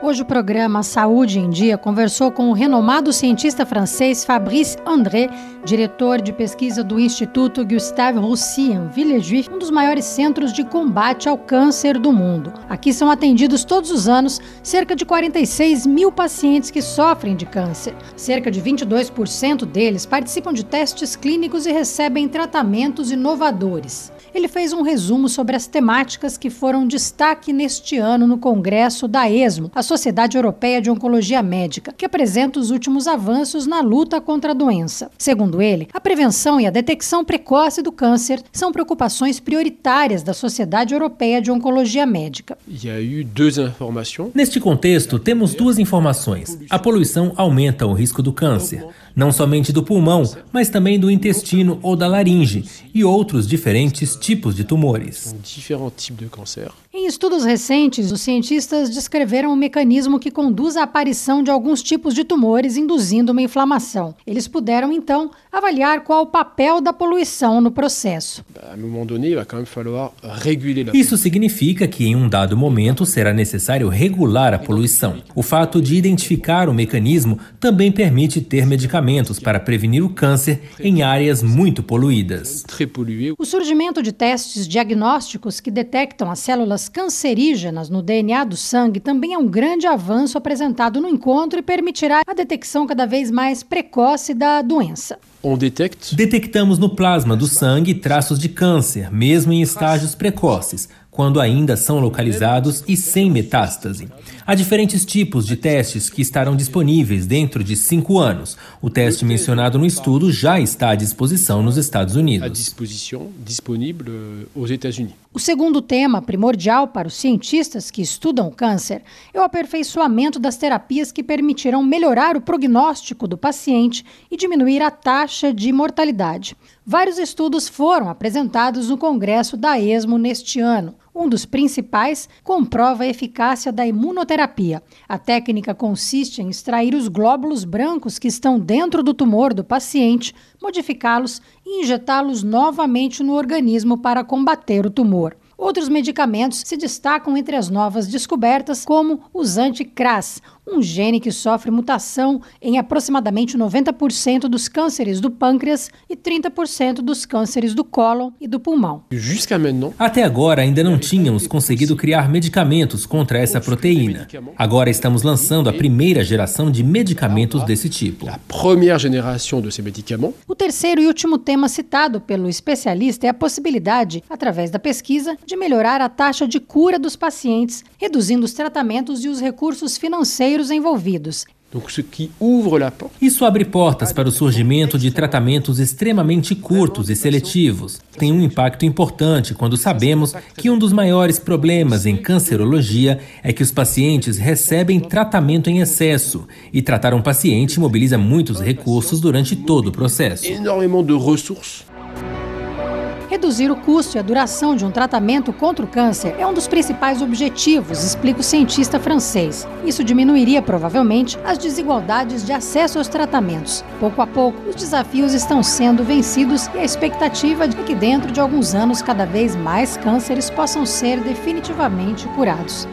Hoje o programa Saúde em Dia conversou com o renomado cientista francês Fabrice André, diretor de pesquisa do Instituto Gustave Roussy em Villejuif, um dos maiores centros de combate ao câncer do mundo. Aqui são atendidos todos os anos cerca de 46 mil pacientes que sofrem de câncer. Cerca de 22% deles participam de testes clínicos e recebem tratamentos inovadores. Ele fez um resumo sobre as temáticas que foram destaque neste ano no Congresso da ESMO, a Sociedade Europeia de Oncologia Médica, que apresenta os últimos avanços na luta contra a doença. Segundo ele, a prevenção e a detecção precoce do câncer são preocupações prioritárias da Sociedade Europeia de Oncologia Médica. Neste contexto, temos duas informações. A poluição aumenta o risco do câncer, não somente do pulmão, mas também do intestino ou da laringe e outros diferentes tipos de tumores. Em estudos recentes, os cientistas descreveram um mecanismo que conduz à aparição de alguns tipos de tumores, induzindo uma inflamação. Eles puderam, então, avaliar qual o papel da poluição no processo. Isso significa que, em um dado momento, será necessário regular a poluição. O fato de identificar o mecanismo também permite ter medicamentos para prevenir o câncer em áreas muito poluídas. O surgimento de testes diagnósticos que detectam as células cancerígenas no DNA do sangue também é um grande avanço apresentado no encontro e permitirá a detecção cada vez mais precoce da doença. Detectamos no plasma do sangue traços de câncer, mesmo em estágios precoces, quando ainda são localizados e sem metástase. Há diferentes tipos de testes que estarão disponíveis dentro de cinco anos. O teste mencionado no estudo já está à disposição nos Estados Unidos. O segundo tema primordial para os cientistas que estudam o câncer é o aperfeiçoamento das terapias que permitirão melhorar o prognóstico do paciente e diminuir a taxa de mortalidade. Vários estudos foram apresentados no Congresso da ESMO neste ano. Um dos principais comprova a eficácia da imunoterapia. A técnica consiste em extrair os glóbulos brancos que estão dentro do tumor do paciente, modificá-los e injetá-los novamente no organismo para combater o tumor. Outros medicamentos se destacam entre as novas descobertas, como os anti-CRAS, um gene que sofre mutação em aproximadamente 90% dos cânceres do pâncreas e 30% dos cânceres do cólon e do pulmão. Até agora ainda não tínhamos conseguido criar medicamentos contra essa proteína. Agora estamos lançando a primeira geração de medicamentos desse tipo. O terceiro e último tema citado pelo especialista é a possibilidade, através da pesquisa, de melhorar a taxa de cura dos pacientes, reduzindo os tratamentos e os recursos financeiros envolvidos. Isso abre portas para o surgimento de tratamentos extremamente curtos e seletivos. Tem um impacto importante quando sabemos que um dos maiores problemas em cancerologia é que os pacientes recebem tratamento em excesso e tratar um paciente mobiliza muitos recursos durante todo o processo. Reduzir o custo e a duração de um tratamento contra o câncer é um dos principais objetivos, explica o cientista francês. Isso diminuiria provavelmente as desigualdades de acesso aos tratamentos. Pouco a pouco, os desafios estão sendo vencidos e a expectativa de que dentro de alguns anos cada vez mais cânceres possam ser definitivamente curados.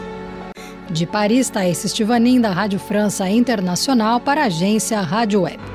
De Paris, Thaís Estivanin, da Rádio França Internacional, para a agência Rádio Web.